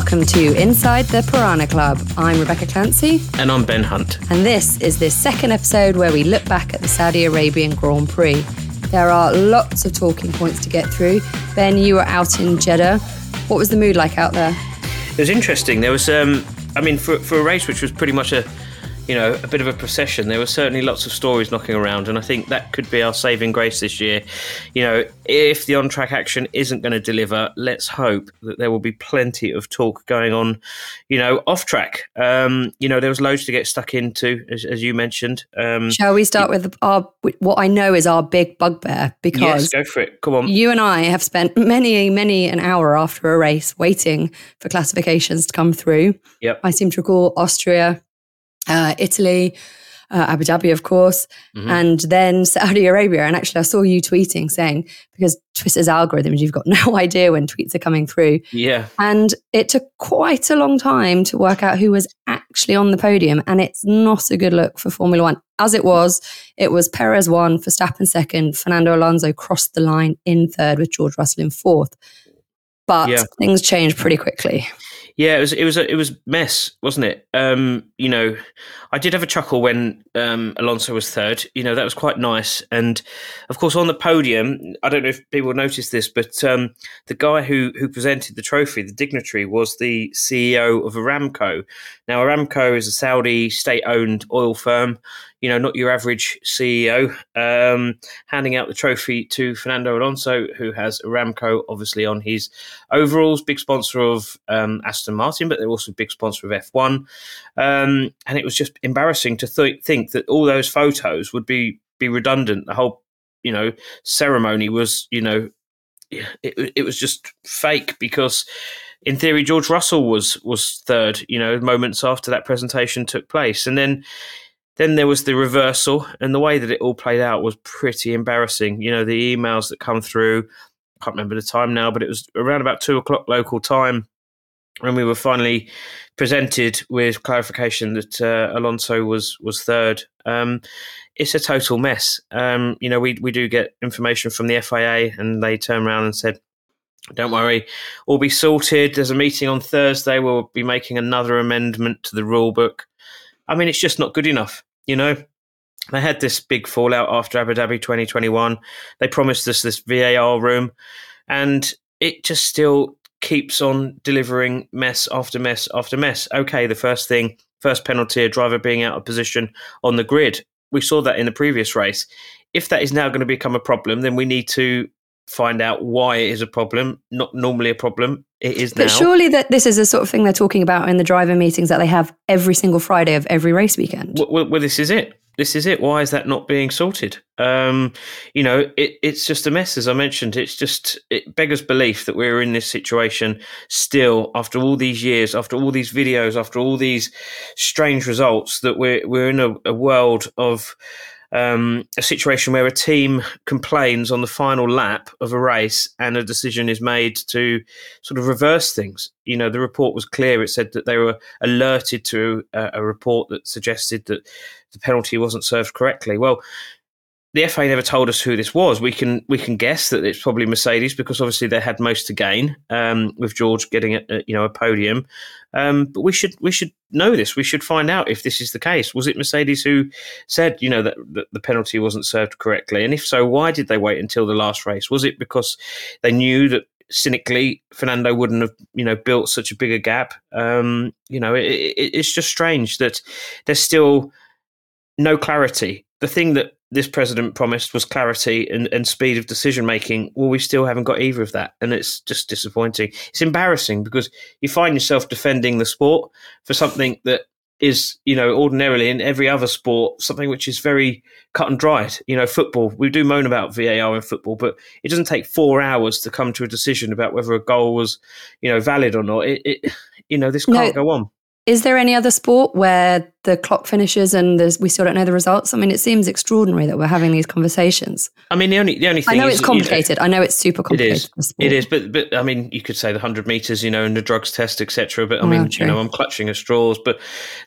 Welcome to Inside the Piranha Club. I'm Rebecca Clancy. And I'm Ben Hunt. And this is the second episode where we look back at the Saudi Arabian Grand Prix. There are lots of talking points to get through. Ben, you were out in Jeddah. What was the mood like out there? It was interesting. There was, um, I mean, for, for a race which was pretty much a you know, a bit of a procession. There were certainly lots of stories knocking around, and I think that could be our saving grace this year. You know, if the on track action isn't going to deliver, let's hope that there will be plenty of talk going on, you know, off track. Um, you know, there was loads to get stuck into, as, as you mentioned. Um, Shall we start with our what I know is our big bugbear? Because yes, go for it. Come on. You and I have spent many, many an hour after a race waiting for classifications to come through. Yep. I seem to recall Austria, uh, Italy, uh, Abu Dhabi, of course, mm-hmm. and then Saudi Arabia. And actually, I saw you tweeting saying, because Twitter's algorithms, you've got no idea when tweets are coming through. Yeah. And it took quite a long time to work out who was actually on the podium. And it's not a good look for Formula One. As it was, it was Perez one, Verstappen second, Fernando Alonso crossed the line in third with George Russell in fourth. But yeah. things changed pretty quickly. Yeah, it was it was a, it was mess, wasn't it? Um, you know, I did have a chuckle when um, Alonso was third. You know, that was quite nice. And of course, on the podium, I don't know if people noticed this, but um, the guy who who presented the trophy, the dignitary, was the CEO of Aramco. Now, Aramco is a Saudi state-owned oil firm you know, not your average CEO, um, handing out the trophy to Fernando Alonso, who has Aramco obviously on his overalls, big sponsor of um, Aston Martin, but they're also big sponsor of F1. Um, and it was just embarrassing to th- think that all those photos would be be redundant. The whole, you know, ceremony was, you know, it, it was just fake because in theory, George Russell was was third. You know, moments after that presentation took place, and then then there was the reversal, and the way that it all played out was pretty embarrassing. You know, the emails that come through, I can't remember the time now, but it was around about two o'clock local time when we were finally presented with clarification that uh, Alonso was was third. Um, it's a total mess. Um, you know, we we do get information from the FIA, and they turn around and said, "Don't worry, all be sorted." There's a meeting on Thursday. We'll be making another amendment to the rule book. I mean, it's just not good enough. You know, they had this big fallout after Abu Dhabi 2021. They promised us this VAR room, and it just still keeps on delivering mess after mess after mess. Okay, the first thing, first penalty, a driver being out of position on the grid. We saw that in the previous race. If that is now going to become a problem, then we need to find out why it is a problem, not normally a problem. It is but now. surely that this is the sort of thing they're talking about in the driver meetings that they have every single Friday of every race weekend. Well, well this is it. This is it. Why is that not being sorted? Um, you know, it, it's just a mess, as I mentioned. It's just it beggars belief that we're in this situation still after all these years, after all these videos, after all these strange results. That we're we're in a, a world of um, a situation where a team complains on the final lap of a race and a decision is made to sort of reverse things. You know, the report was clear. It said that they were alerted to a, a report that suggested that the penalty wasn't served correctly. Well, the FIA never told us who this was. We can we can guess that it's probably Mercedes because obviously they had most to gain um, with George getting a, a, you know a podium. Um, but we should we should know this. We should find out if this is the case. Was it Mercedes who said you know that, that the penalty wasn't served correctly? And if so, why did they wait until the last race? Was it because they knew that cynically Fernando wouldn't have you know built such a bigger gap? Um, you know, it, it, it's just strange that there's still no clarity. The thing that this president promised was clarity and, and speed of decision making. Well, we still haven't got either of that. And it's just disappointing. It's embarrassing because you find yourself defending the sport for something that is, you know, ordinarily in every other sport, something which is very cut and dried. You know, football, we do moan about VAR in football, but it doesn't take four hours to come to a decision about whether a goal was, you know, valid or not. It, it you know, this can't no. go on. Is there any other sport where the clock finishes and we still don't know the results. I mean, it seems extraordinary that we're having these conversations. I mean, the only the only thing I know it's complicated. You know, I know it's super complicated. It is. It is, but but I mean, you could say the hundred meters, you know, and the drugs test, etc. But I mean, you know, I'm clutching at straws. But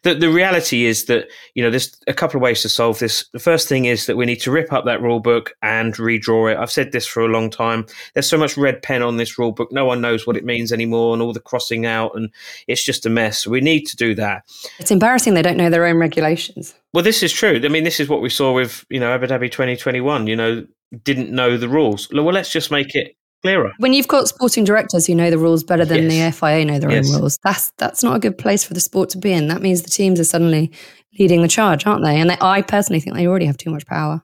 the the reality is that you know, there's a couple of ways to solve this. The first thing is that we need to rip up that rule book and redraw it. I've said this for a long time. There's so much red pen on this rule book. No one knows what it means anymore, and all the crossing out, and it's just a mess. We need to do that. It's embarrassing they don't know their own regulations. Well, this is true. I mean, this is what we saw with you know Abu Dhabi 2021. You know, didn't know the rules. Well, let's just make it clearer. When you've got sporting directors who know the rules better than yes. the FIA know their yes. own rules, that's that's not a good place for the sport to be in. That means the teams are suddenly leading the charge, aren't they? And they, I personally think they already have too much power.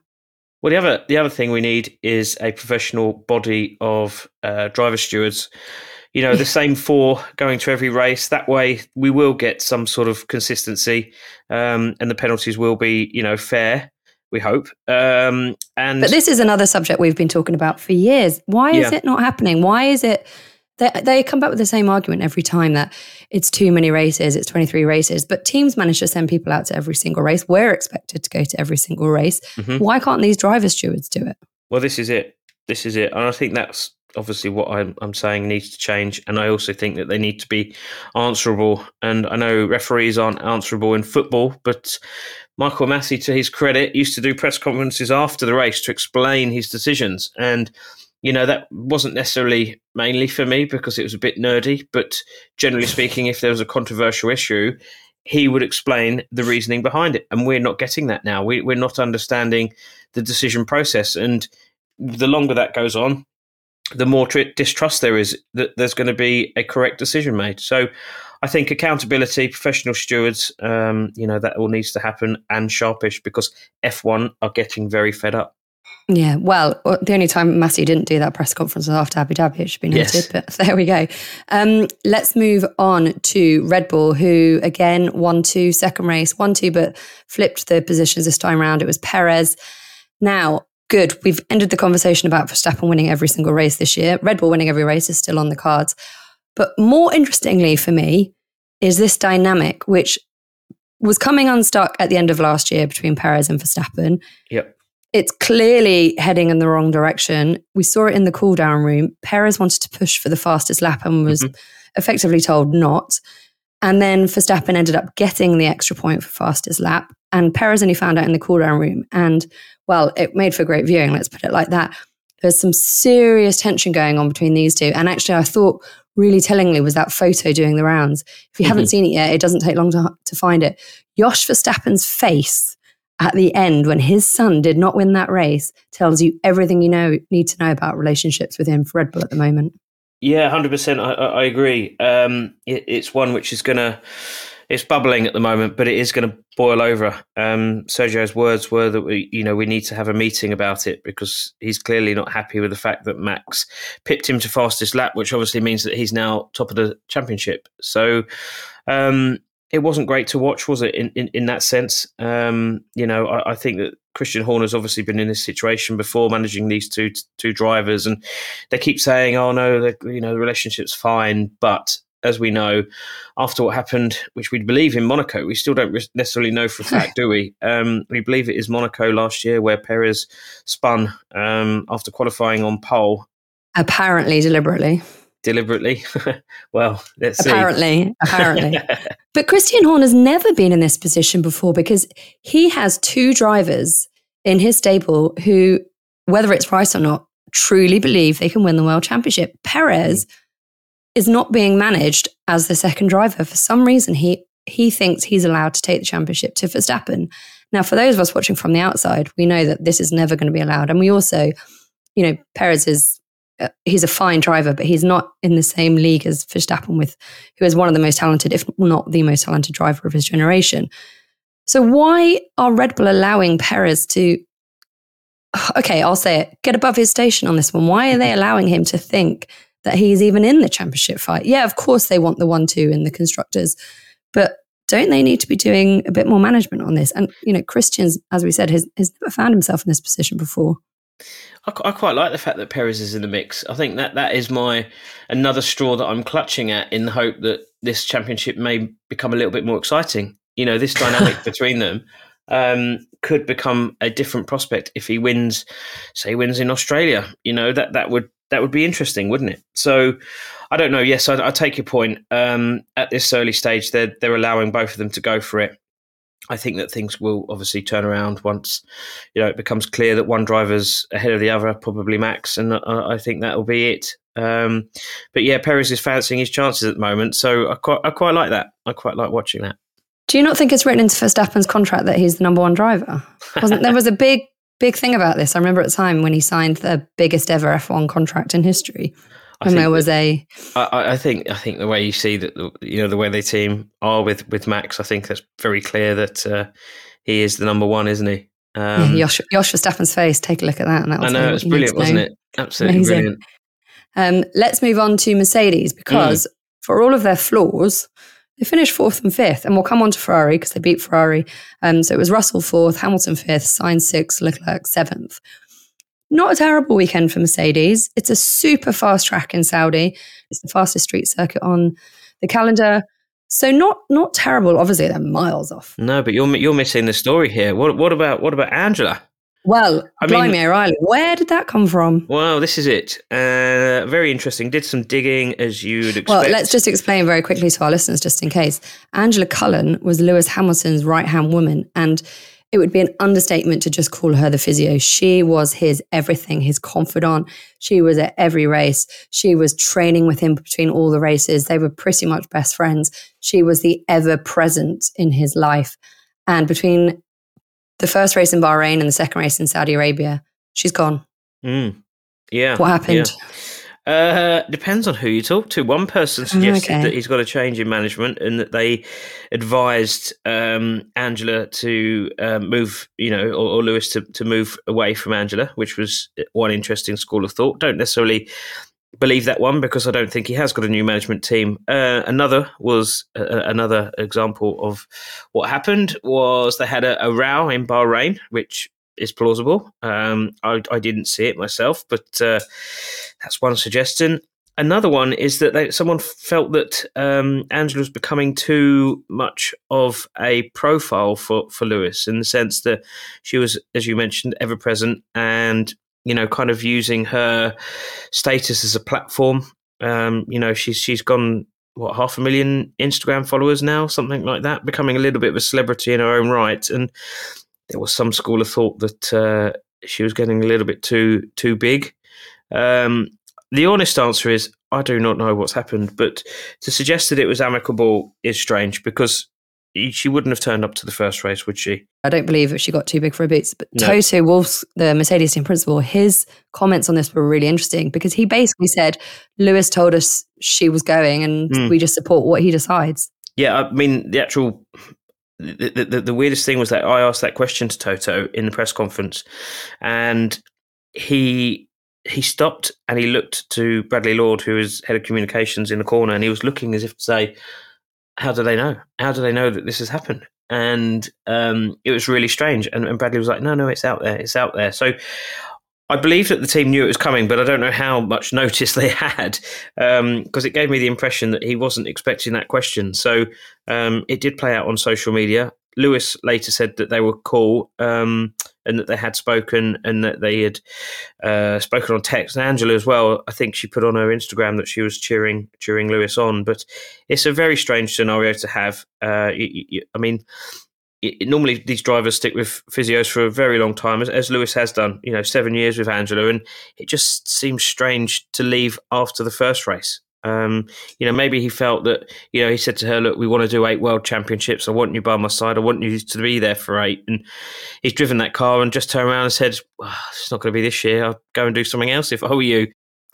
Well, the other the other thing we need is a professional body of uh, driver stewards you know, the same four going to every race. That way, we will get some sort of consistency, um, and the penalties will be, you know, fair. We hope. Um, and but this is another subject we've been talking about for years. Why is yeah. it not happening? Why is it? They, they come back with the same argument every time that it's too many races, it's 23 races, but teams manage to send people out to every single race. We're expected to go to every single race. Mm-hmm. Why can't these driver stewards do it? Well, this is it. This is it. And I think that's obviously what I'm, I'm saying needs to change. And I also think that they need to be answerable. And I know referees aren't answerable in football, but Michael Masi, to his credit, used to do press conferences after the race to explain his decisions. And, you know, that wasn't necessarily mainly for me because it was a bit nerdy. But generally speaking, if there was a controversial issue, he would explain the reasoning behind it. And we're not getting that now. We, we're not understanding the decision process. And the longer that goes on, the more tr- distrust there is that there's going to be a correct decision made. So I think accountability, professional stewards, um, you know, that all needs to happen and sharpish because F1 are getting very fed up. Yeah, well, the only time Masi didn't do that press conference was after Abu Dhabi, it should be noted, yes. but there we go. Um, let's move on to Red Bull, who again won two, second race, won two, but flipped the positions this time around. It was Perez. Now, good. We've ended the conversation about Verstappen winning every single race this year. Red Bull winning every race is still on the cards. But more interestingly for me is this dynamic, which was coming unstuck at the end of last year between Perez and Verstappen. Yep. It's clearly heading in the wrong direction. We saw it in the cool down room. Perez wanted to push for the fastest lap and was mm-hmm. effectively told not. And then Verstappen ended up getting the extra point for fastest lap. And Perez only found out in the cool down room. And well, it made for great viewing, let's put it like that. There's some serious tension going on between these two. And actually, I thought really tellingly was that photo doing the rounds. If you mm-hmm. haven't seen it yet, it doesn't take long to, to find it. Jos Verstappen's face at the end when his son did not win that race tells you everything you know need to know about relationships with him for Red Bull at the moment. Yeah, hundred percent. I, I, agree. Um, it, it's one which is to it's bubbling at the moment, but it is to boil over. Um, Sergio's words were that we, you know, we need to have a meeting about it because he's clearly not happy with the fact that Max pipped him to fastest lap, which obviously means that he's now top of the championship. So um, it wasn't great to watch, was it? In in, in that sense, um, you know, I, I, think that Christian Horner's obviously been in this situation before, managing these two two drivers, and they keep saying, "Oh no, the, you know, the relationship's fine," but as we know, after what happened, which we believe in Monaco, we still don't necessarily know for a fact, do we? Um, we believe it is Monaco last year where Perez spun um, after qualifying on pole. Apparently, deliberately. Deliberately. well, let's apparently, see. Apparently, apparently. but Christian Horner has never been in this position before because he has two drivers in his stable who, whether it's right or not, truly believe they can win the world championship. Perez. Mm is not being managed as the second driver. For some reason, he he thinks he's allowed to take the championship to Verstappen. Now, for those of us watching from the outside, we know that this is never going to be allowed. And we also, you know, Perez is Uh, he's a fine driver, but he's not in the same league as Verstappen, with who is one of the most talented, if not the most talented driver of his generation. So why are Red Bull allowing Perez to? Okay, I'll say it. Get above his station on this one. Why are they allowing him to think that he's even in the championship fight. Yeah, of course they want the one two in the constructors, but don't they need to be doing a bit more management on this? And you know, Christians, as we said, has, has never found himself in this position before. I, I, quite like the fact that Perez is in the mix. I think that that is my another straw that I'm clutching at in the hope that this championship may become a little bit more exciting. You know, this dynamic between them um, could become a different prospect if he wins, say, wins in Australia. You know that that would that would be interesting, wouldn't it? So, I don't know. Yes, I, I take your point. Um, at this early stage, they're they're allowing both of them to go for it. I think that things will obviously turn around once you know it becomes clear that one driver's ahead of the other, probably Max, and I, I think that will be it. Um, but yeah, Perez is fancying his chances at the moment, so I quite I quite like that. I quite like watching that. Do you not think it's written into Verstappen's contract that he's the number one driver? Wasn't there was a big big thing about this? I remember at the time when he signed the biggest ever F1 contract in history. And there was a. I, I, think I think the way you see that you know the way they team are with with Max, I think that's very clear that uh, he is the number one, isn't he? Um, yeah, Jos, Jos Verstappen's face. Take a look at that, and that was I know it was brilliant, wasn't it? Absolutely Amazing. brilliant. Um, let's move on to Mercedes because mm. for all of their flaws, they finished fourth and fifth, and we'll come on to Ferrari because they beat Ferrari. Um, so it was Russell fourth, Hamilton fifth, Sainz sixth, Leclerc seventh. Not a terrible weekend for Mercedes. It's a super fast track in Saudi. It's the fastest street circuit on the calendar. So not not terrible. Obviously, they're miles off. No, but you're you're missing the story here. What what about what about Angela? Well, I blimey, mean, O'Reilly, where did that come from? Well, this is it. Uh, very interesting. Did some digging as you'd expect. Well, let's just explain very quickly to our listeners, just in case. Angela Cullen was Lewis Hamilton's right hand woman, and it would be an understatement to just call her the physio. She was his everything, his confidant. She was at every race. She was training with him between all the races. They were pretty much best friends. She was the ever present in his life. And between the first race in Bahrain and the second race in Saudi Arabia, she's gone. Mm. Yeah. What happened? Yeah. Uh, depends on who you talk to. One person suggested okay. that he's got a change in management and that they advised um, Angela to um, move, you know, or, or, Lewis to, to move away from Angela, which was one interesting school of thought. Don't necessarily believe that one because I don't think he has got a new management team. Uh, another was uh, another example of what happened was they had a, a row in Bahrain, which is plausible. Um, I, I, didn't see it myself, but uh, that's one suggestion. Another one is that they, someone felt that um, Angela was becoming too much of a profile for, for Lewis in the sense that she was, as you mentioned, ever present and you know, kind of using her status as a platform. Um, you know, she's she's gone what half a million Instagram followers now, something like that, becoming a little bit of a celebrity in her own right. And there was some school of thought that uh, she was getting a little bit too too big. Um, the honest answer is I do not know what's happened, but to suggest that it was amicable is strange because she wouldn't have turned up to the first race, would she? I don't believe she got too big for her boots. But no. Toto Wolff, the Mercedes team principal, his comments on this were really interesting because he basically said Lewis told us she was going, and mm. we just support what he decides. Yeah, I mean the actual. The, the, the weirdest thing was that I asked that question to Toto in the press conference, and he he stopped and he looked to Bradley Lord, who is head of communications in the corner, and he was looking as if to say, how do they know? How do they know that this has happened? And um, it was really strange. And, and, Bradley was like, no, no, it's out there. It's out there. So I believe that the team knew it was coming, but I don't know how much notice they had because um, it gave me the impression that he wasn't expecting that question. So um, it did play out on social media. Lewis later said that they were cool um, and that they had spoken and that they had uh, spoken on text. And Angela as well, I think she put on her Instagram that she was cheering cheering Lewis on. But it's a very strange scenario to have. Uh, I mean, it, normally these drivers stick with physios for a very long time, as, as, Lewis has done. You know, seven years with Angela, and it just seems strange to leave after the first race. Um, you know, maybe he felt that, you know, he said to her, look, we want to do eight world championships. I want you by my side. I want you to be there for eight. And he's driven that car and just turned around and said, well, it's not going to be this year. I'll go and do something else if I were you.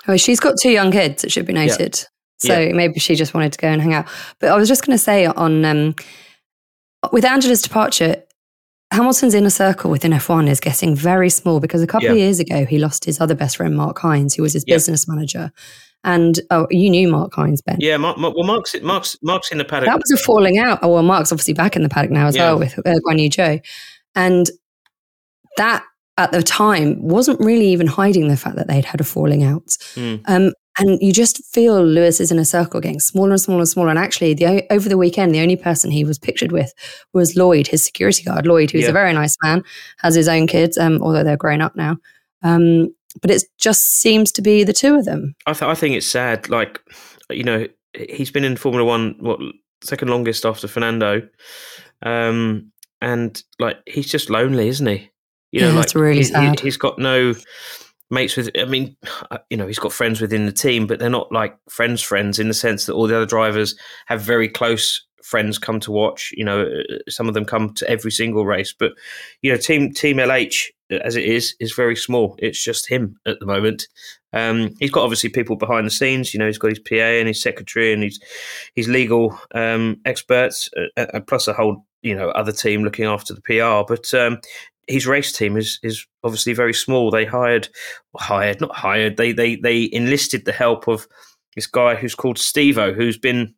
Oh, she's got two young kids, it should be noted. Yeah. So yeah. maybe she just wanted to go and hang out. But I was just going to say on, um, with Angela's departure, Hamilton's inner circle within F1 is getting very small because a couple yeah. of years ago, he lost his other best friend, Marc Hynes, who was his business manager. And oh, you knew Marc Hynes, Ben. Yeah, Mark, well, Mark's, Mark's, Mark's in the paddock. That was a falling out. Oh, well, Mark's obviously back in the paddock now as yeah. well with uh, Guan Yu Zhou. And that at the time wasn't really even hiding the fact that they'd had a falling out. Mm. Um, And you just feel Lewis is in a circle getting smaller and smaller and smaller. And actually, the, over the weekend, the only person he was pictured with was Lloyd, his security guard. Lloyd, who's yeah. a very nice man, has his own kids, um, although they're grown up now. Um, but it just seems to be the two of them. I, th- I think it's sad. Like, you know, he's been in Formula One, what, second longest after Fernando. Um, and like, he's just lonely, isn't he? You know, yeah, like, really he, he's got no mates with. I mean, you know, he's got friends within the team, but they're not like friends, friends in the sense that all the other drivers have very close friends come to watch. You know, uh, some of them come to every single race, but you know, team Team LH as it is is very small. It's just him at the moment. Um, he's got obviously people behind the scenes. You know, he's got his PA and his secretary and his his legal um, experts, uh, uh plus a whole you know other team looking after the PR. But um, his race team is is obviously very small. They hired, hired, not hired. They they they enlisted the help of this guy who's called Stevo, who's been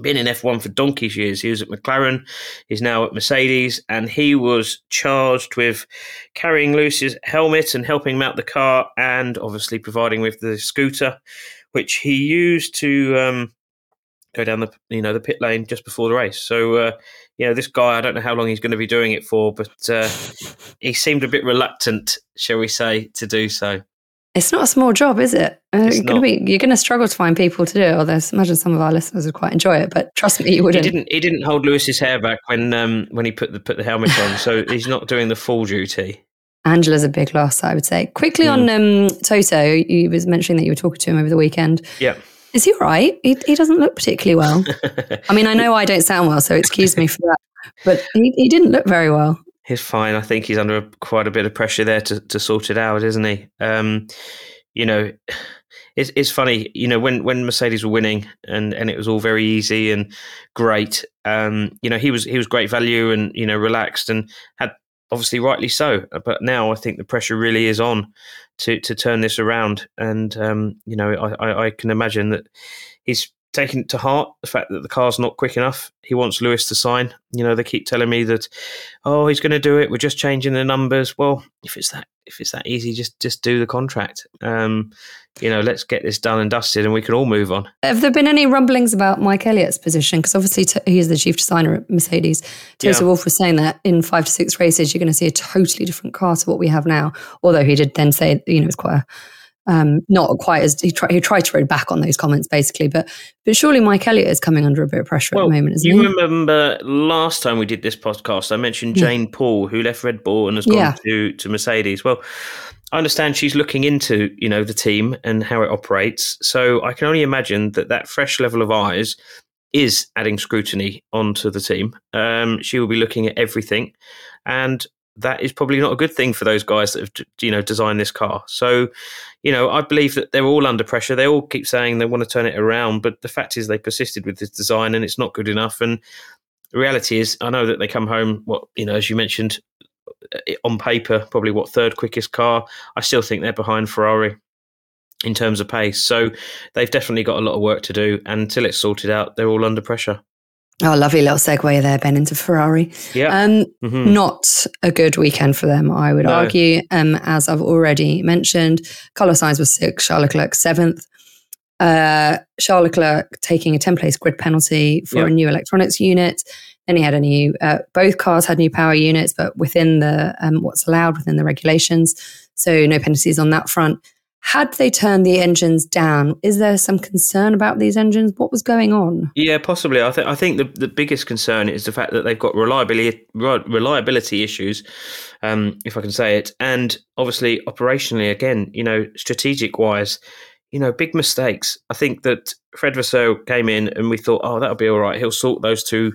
been in F1 for donkey's years. He was at McLaren, he's now at Mercedes, and he was charged with carrying Lewis's helmet and helping mount the car, and obviously providing with the scooter, which he used to um, go down the you know the pit lane just before the race. So uh, you know this guy, I don't know how long he's going to be doing it for, but uh, he seemed a bit reluctant, shall we say, to do so. It's not a small job, is it? Uh, you're going to be you're going to struggle to find people to do it. Although I imagine some of our listeners would quite enjoy it, but trust me, you wouldn't. He didn't. He didn't hold Lewis's hair back when um, when he put the put the helmet on, so he's not doing the full duty. Angela's a big loss, I would say. Quickly mm. on um, Toto, you was mentioning that you were talking to him over the weekend. Yeah. Is he right? He, he doesn't look particularly well. I mean, I know I don't sound well, so excuse me for that. But he, he didn't look very well. He's fine. I think he's under quite a bit of pressure there to, to sort it out, isn't he? Um, you know, it's it's funny. You know, when when Mercedes were winning and and it was all very easy and great. Um, you know, he was he was great value and you know relaxed and had obviously rightly so. But now I think the pressure really is on to to turn this around. And um, you know, I, I, can imagine that he's taking to heart the fact that the car's not quick enough. He wants Lewis to sign. You know, they keep telling me that, oh, he's going to do it. We're just changing the numbers. Well, if it's that if it's that easy, just just do the contract. Um, you know, let's get this done and dusted, and we can all move on. Have there been any rumblings about Mike Elliott's position? Because obviously t- he's the chief designer at Mercedes. Toto yeah. Wolff was saying that in five to six races, you're going to see a totally different car to what we have now. Although he did then say, you know, it's quite a um, not quite as he, try, he tried to read back on those comments basically, but but surely Mike Elliott is coming under a bit of pressure well, at the moment, isn't you he? remember last time we did this podcast, I mentioned Jane yeah. Paul, who left Red Bull and has gone yeah. to to Mercedes. Well, I understand she's looking into you know the team and how it operates, so I can only imagine that that fresh level of eyes is adding scrutiny onto the team. Um, she will be looking at everything, and that is probably not a good thing for those guys that have you know designed this car. So, you know, I believe that they're all under pressure. They all keep saying they want to turn it around, but the fact is they persisted with this design and it's not good enough. And the reality is, I know that they come home. What you know, as you mentioned, uh, on paper, probably what third quickest car. I still think they're behind Ferrari in terms of pace. So they've definitely got a lot of work to do. And until it's sorted out, they're all under pressure. Oh, lovely little segue there, Ben, into Ferrari. Yeah. Um, mm-hmm. Not a good weekend for them, I would no. argue. Um, as I've already mentioned, Carlos Sainz was sixth, Charles Leclerc seventh. Uh, Charles Leclerc taking a 10 place grid penalty for a new electronics unit. Then he had a new, uh, both cars had new power units, but within the um, what's allowed within the regulations. So no penalties on that front. Had they turned the engines down, is there some concern about these engines? What was going on? Yeah, possibly. I think I think the, the biggest concern is the fact that they've got reliability reliability issues, um, if I can say it, and obviously operationally again, you know, strategic wise, you know, big mistakes. I think that Fred Vasseur came in and we thought, oh, that'll be all right. He'll sort those two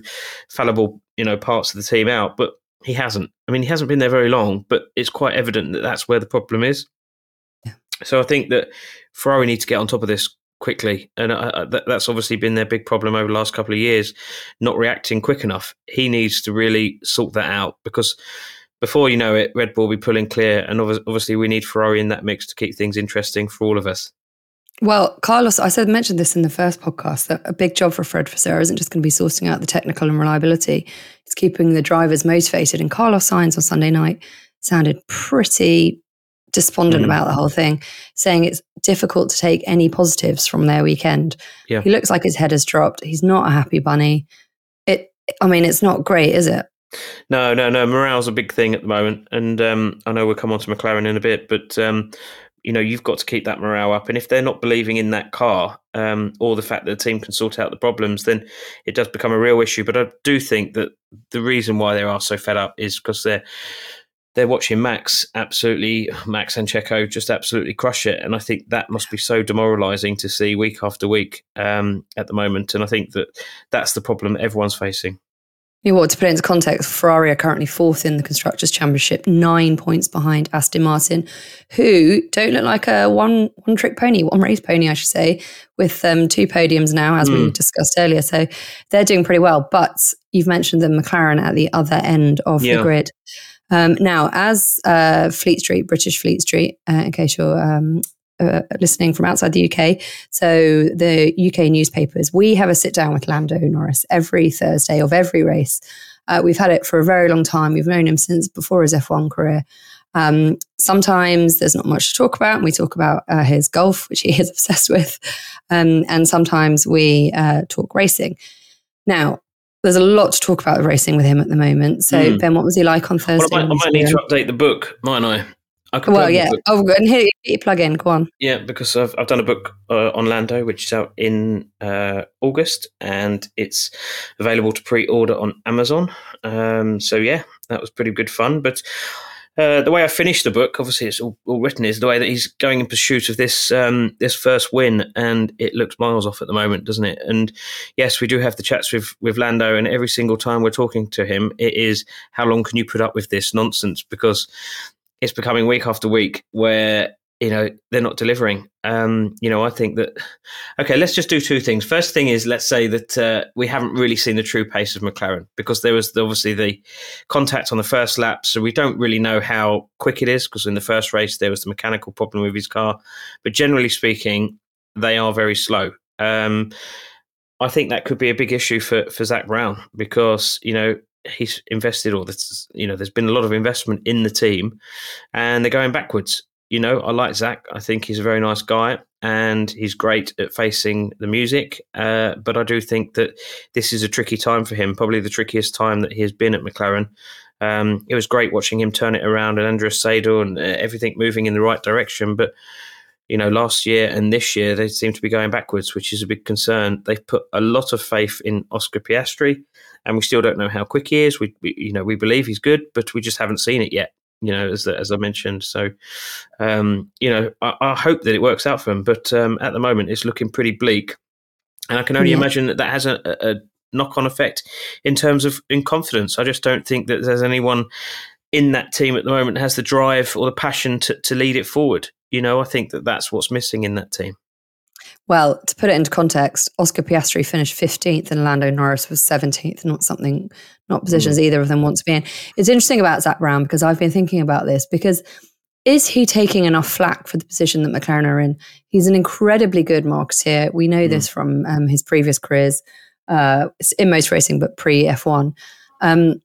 fallible, you know, parts of the team out, but he hasn't. I mean, he hasn't been there very long, but it's quite evident that that's where the problem is. So I think that Ferrari need to get on top of this quickly, and uh, uh that's obviously been their big problem over the last couple of years, not reacting quick enough. He needs to really sort that out because before you know it, Red Bull will be pulling clear, and obviously we need Ferrari in that mix to keep things interesting for all of us. Well, Carlos, I said mentioned this in the first podcast that a big job for Fred Vasseur isn't just going to be sourcing out the technical and reliability; it's keeping the drivers motivated. And Carlos Sainz on Sunday night sounded pretty despondent mm. about the whole thing, saying it's difficult to take any positives from their weekend. Yeah. He looks like his head has dropped. He's not a happy bunny. It, I mean, it's not great, is it? No, no, no. Morale's a big thing at the moment, and um, I know we'll come on to McLaren in a bit, but um, you know you've got to keep that morale up. And if they're not believing in that car um, or the fact that the team can sort out the problems, then it does become a real issue. But I do think that the reason why they are so fed up is because they're they're watching Max absolutely, Max and Checo just absolutely crush it. And I think that must be so demoralizing to see week after week um, at the moment. And I think that that's the problem everyone's facing. You know what, to put it into context, Ferrari are currently fourth in the Constructors' Championship, nine points behind Aston Martin, who don't look like a one one trick pony, one race pony, I should say, with um, two podiums now, as mm. we hmm. discussed earlier. So they're doing pretty well. But you've mentioned the McLaren at the other end of yeah. the grid. Um, now, as uh, Fleet Street, British Fleet Street, uh, in case you're um, uh, listening from outside the UK, so the UK newspapers, we have a sit down with Lando Norris every Thursday of every race. Uh, we've had it for a very long time. We've known him since before his F1 career. Um, sometimes there's not much to talk about, and we talk about uh, his golf, which he is obsessed with, um, and sometimes we uh, talk racing. Now, there's a lot to talk about racing with him at the moment. So, mm. Ben, what was he like on Thursday? Well, I, might, I might need to update the book, mightn't I? I well, yeah. Oh. And here, you plug in. Go on. Yeah, because I've, I've done a book uh, on Lando, which is out in uh, August, and it's available to pre-order on Amazon. Um, so yeah, that was pretty good fun. But uh, the way I finished the book, obviously it's all, all, written, is the way that he's going in pursuit of this um, this first win, and it looks miles off at the moment, doesn't it? And yes, we do have the chats with with Lando, and every single time we're talking to him, it is how long can you put up with this nonsense? Because it's becoming week after week where you know they're not delivering. Um, you know, I think that okay. Let's just do two things. First thing is let's say that uh, we haven't really seen the true pace of McLaren because there was obviously the contact on the first lap, so we don't really know how quick it is because in the first race there was the mechanical problem with his car. But generally speaking, they are very slow. Um, I think that could be a big issue for for Zak Brown because you know he's invested or this you know there's been a lot of investment in the team and they're going backwards you know, I like Zak. I think he's a very nice guy and he's great at facing the music. Uh, but I do think that this is a tricky time for him, probably the trickiest time that he has been at McLaren. Um, it was great watching him turn it around and Andreas Seidl and uh, everything moving in the right direction. But, you know, last year and this year, they seem to be going backwards, which is a big concern. They've put a lot of faith in Oscar Piastri, and we still don't know how quick he is. We, we you know, we believe he's good, but we just haven't seen it yet you know, as as I mentioned. So, um, you know, I, I, hope that it works out for them. But um, at the moment, it's looking pretty bleak, and I can only yeah. imagine that that has a, a knock on effect in terms of in confidence. I just don't think that there's anyone in that team at the moment that has the drive or the passion to, to lead it forward. You know, I think that that's what's missing in that team. Well, to put it into context, Oscar Piastri finished 15th and Lando Norris was 17th, not something, not positions mm. either of them want to be in. It's interesting about Zak Brown because I've been thinking about this because is he taking enough flack for the position that McLaren are in? He's an incredibly good marketeer. We know mm. this from um, his previous careers uh, in most racing, but pre F1. Um,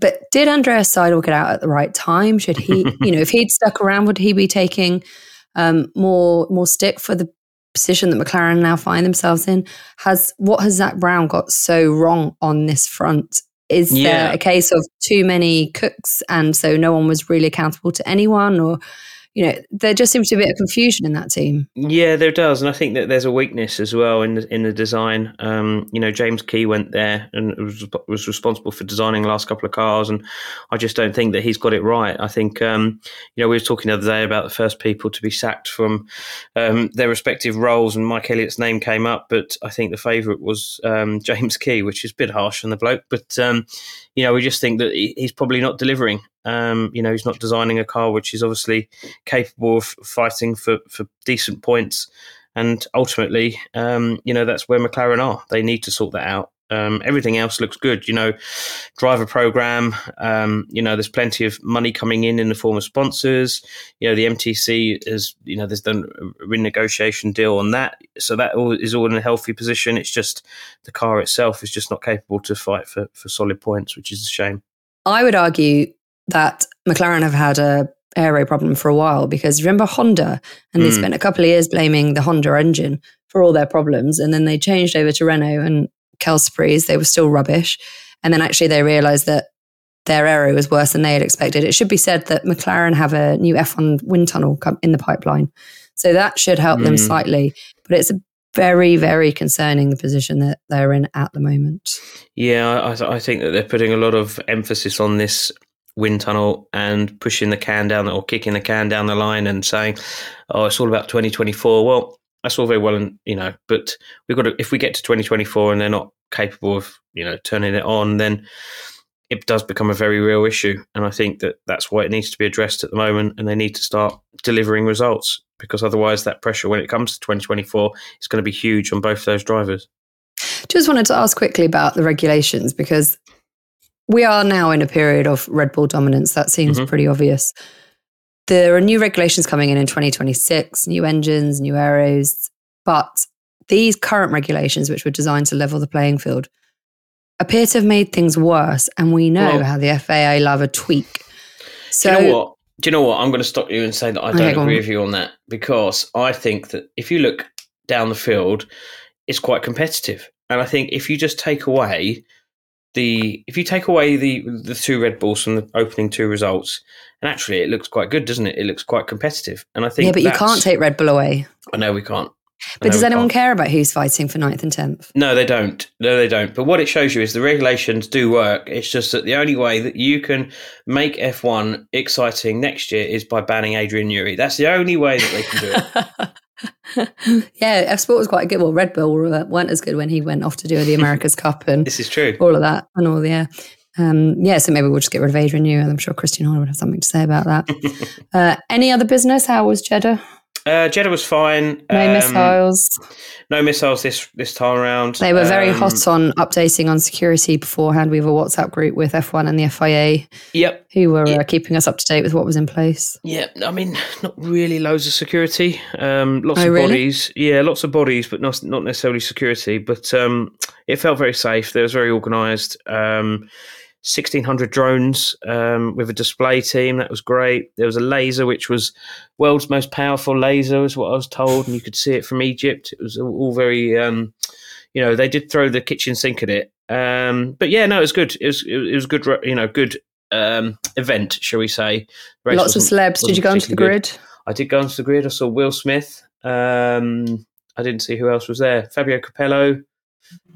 but did Andreas Seidl get out at the right time? Should he, you know, if he'd stuck around, would he be taking um, more more stick for the position that McLaren now find themselves in. Has what has Zak Brown got so wrong on this front? Is yeah. there a case of too many cooks and so no one was really accountable to anyone or you know, there just seems to be a bit of confusion in that team. Yeah, there does, and I think that there's a weakness as well in the in the design. Um, you know, James Key went there and was, was responsible for designing the last couple of cars, and I just don't think that he's got it right. I think, um, you know, we were talking the other day about the first people to be sacked from um, their respective roles, and Mike Elliott's name came up, but I think the favourite was um, James Key, which is a bit harsh on the bloke, but um, you know, we just think that he's probably not delivering. Um, you know, he's not designing a car which is obviously capable of fighting for, for decent points. And ultimately, um, you know, that's where McLaren are. They need to sort that out. Um, everything else looks good. You know, driver program. Um, you know, there's plenty of money coming in in the form of sponsors. You know, the MTC is. You know, there's done a renegotiation deal on that, so that all is all in a healthy position. It's just the car itself is just not capable to fight for for solid points, which is a shame. I would argue that McLaren have had a aero problem for a while because remember Honda, and they Mm. spent a couple of years blaming the Honda engine for all their problems, and then they changed over to Renault and Kelsprys. They were still rubbish, and then actually they realised that their aero was worse than they had expected. It should be said that McLaren have a new F1 wind tunnel come in the pipeline, so that should help them Mm. slightly. But it's a very, very concerning the position that they're in at the moment. Yeah, I, I think that they're putting a lot of emphasis on this wind tunnel and pushing the can down or kicking the can down the line and saying, "Oh, it's all about 2024." Well, that's all very well, and you know, but we've got to. If we get to 2024 and they're not capable of, you know, turning it on, then it does become a very real issue. And I think that that's why it needs to be addressed at the moment, and they need to start delivering results because otherwise, that pressure when it comes to 2024 is going to be huge on both those drivers. Just wanted to ask quickly about the regulations because we are now in a period of Red Bull dominance. That seems Mhm. pretty obvious. There are new regulations coming in in 2026, new engines, new aeros, but these current regulations, which were designed to level the playing field, appear to have made things worse. And we know Well- how the FIA love a tweak. So, Do you know what? Do you know what? I'm going to stop you and say that I don't on. agree with you on that because I think that if you look down the field, it's quite competitive, and I think if you just take away the if you take away the the two Red Bulls from the opening two results, and actually it looks quite good, doesn't it? It looks quite competitive, and I think yeah, but you can't take Red Bull away. I know we can't. I But does anyone can't. care about who's fighting for ninth and 10th? No, they don't. No, they don't. But what it shows you is the regulations do work. It's just that the only way that you can make F1 exciting next year is by banning Adrian Newey. That's the only way that they can do it. yeah, F Sport was quite good. Well, Red Bull were- weren't as good when he went off to do the America's Cup and this is true. all of that and all the yeah. Um, yeah, so maybe we'll just get rid of Adrian Newey. I'm sure Christian Horner would have something to say about that. uh, any other business? How was Jeddah? Uh, Jeddah was fine. No Um, missiles. No missiles this this time around. They were very Um, hot on updating on security beforehand. We have a WhatsApp group with F1 and the FIA Yep. who were Yeah. uh, keeping us up to date with what was in place. Yeah, I mean, not really loads of security. Um, lots Oh, of really? bodies. Yeah, lots of bodies, but not not necessarily security. But um, it felt very safe. There was very organised. Um, 1600 drones um, with a display team. That was great. There was a laser, which was world's most powerful laser, is what I was told, and you could see it from Egypt. It was all very, um, you know, they did throw the kitchen sink at it. Um, but yeah, no, it was good. It was it was good, you know, good um, event, shall we say? Lots of celebs. Did you go onto the particularly good. grid? I did go onto the grid. I saw Will Smith. Um, I didn't see who else was there. Fabio Capello.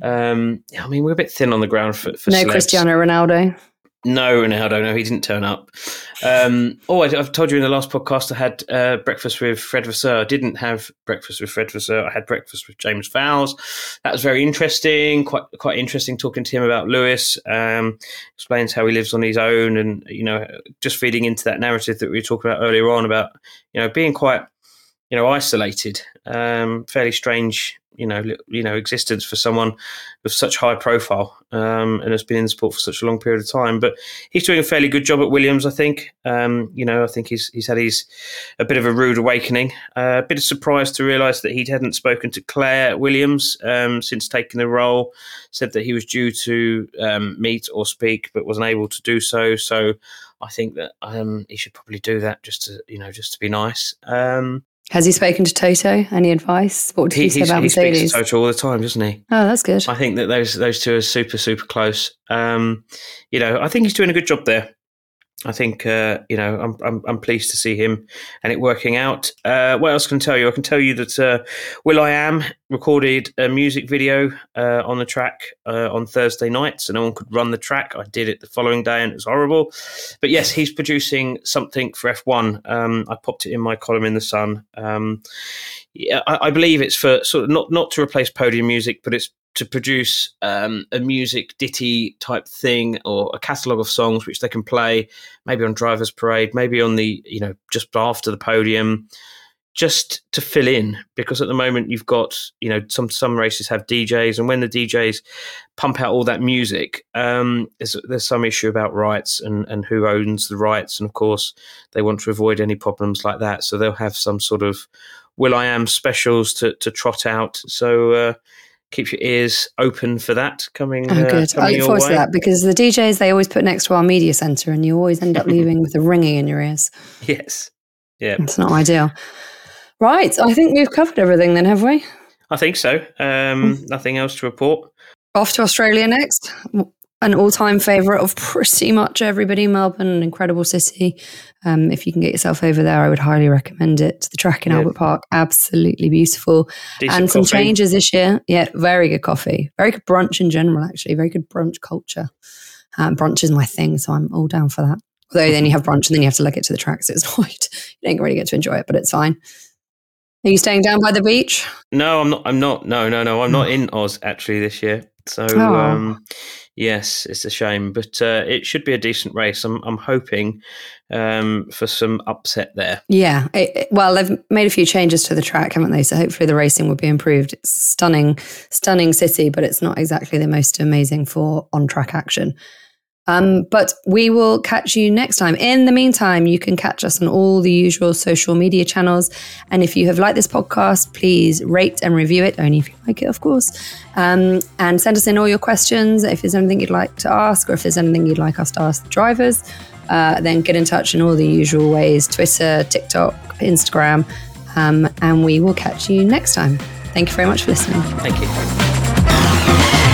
Um, I mean, we're a bit thin on the ground for, for No celebs. Cristiano Ronaldo. No, Ronaldo. No, he didn't turn up. Um, oh, I, I've told you in the last podcast I had uh, breakfast with Fred Vasseur. I didn't have breakfast with Fred Vasseur. I had breakfast with James Vowles. That was very interesting. Quite quite interesting talking to him about Lewis. Um, explains how he lives on his own, and you know, just feeding into that narrative that we were talking about earlier on about you know being quite you know isolated. Um, fairly strange, you know, you know, existence for someone with such high profile um, and has been in the sport for such a long period of time. But he's doing a fairly good job at Williams, I think. Um, you know, I think he's he's had his a bit of a rude awakening. Uh, a bit of surprise to realise that he hadn't spoken to Claire Williams um, since taking the role. Said that he was due to um, meet or speak, but wasn't able to do so. So I think that um, he should probably do that just to you know just to be nice. Has he spoken to Toto? Any advice? What did he, he say about he speaks Mercedes? to Toto all the time, doesn't he? Oh, that's good. I think that those those two are super super close. Um, you know, I think he's doing a good job there. I think uh, you know I'm, I'm I'm pleased to see him and it working out. Uh, what else can I tell you? I can tell you that uh, Will.i.am recorded a music video uh, on the track uh, on Thursday night, so no one could run the track. I did it the following day and it was horrible. But yes, he's producing something for F1. Um, I popped it in my column in the Sun. Um, yeah, I, I believe it's for sort of not not to replace podium music, but it's to produce um, a music ditty type thing or a catalogue of songs which they can play maybe on drivers parade maybe on the you know just after the podium just to fill in. Because at the moment you've got you know some some races have DJs and when the DJs pump out all that music um, there's there's some issue about rights and and who owns the rights. And of course they want to avoid any problems like that. So they'll have some sort of Will.i.am specials to to trot out. So uh, keep your ears open for that coming. Oh, uh, good. I coming look forward to that because the DJs they always put next to our media center, and you always end up leaving with a ringing in your ears. Yes. Yeah, It's not ideal. Right. I think we've covered everything then, have we? I think so. Um, nothing else to report. Off to Australia next. An all-time favourite of pretty much everybody. Melbourne, an incredible city. Um, if you can get yourself over there, I would highly recommend it. The track in Yeah. Albert Park, absolutely beautiful. Decent and some coffee. changes this year. Yeah, very good coffee. Very good brunch in general, actually. Very good brunch culture. Um, brunch is my thing, so I'm all down for that. Although then you have brunch and then you have to lug it to the track, so it's not, you don't really get to enjoy it, but it's fine. Are you staying down by the beach? No, I'm not. I'm not. No, no, no. I'm not in Oz actually this year. So Oh. um, yes, it's a shame, but uh, it should be a decent race. I'm, I'm hoping um, for some upset there. Yeah. It, well, they've made a few changes to the track, haven't they? So hopefully the racing will be improved. It's stunning, stunning city, but it's not exactly the most amazing for on track action. Um, but we will catch you next time. In the meantime, you can catch us on all the usual social media channels. And if you have liked this podcast, please rate and review it, only if you like it, of course. Um, and send us in all your questions. If there's anything you'd like to ask, or if there's anything you'd like us to ask the drivers, uh, then get in touch in all the usual ways Twitter, TikTok, Instagram. Um, and we will catch you next time. Thank you very much for listening. Thank you.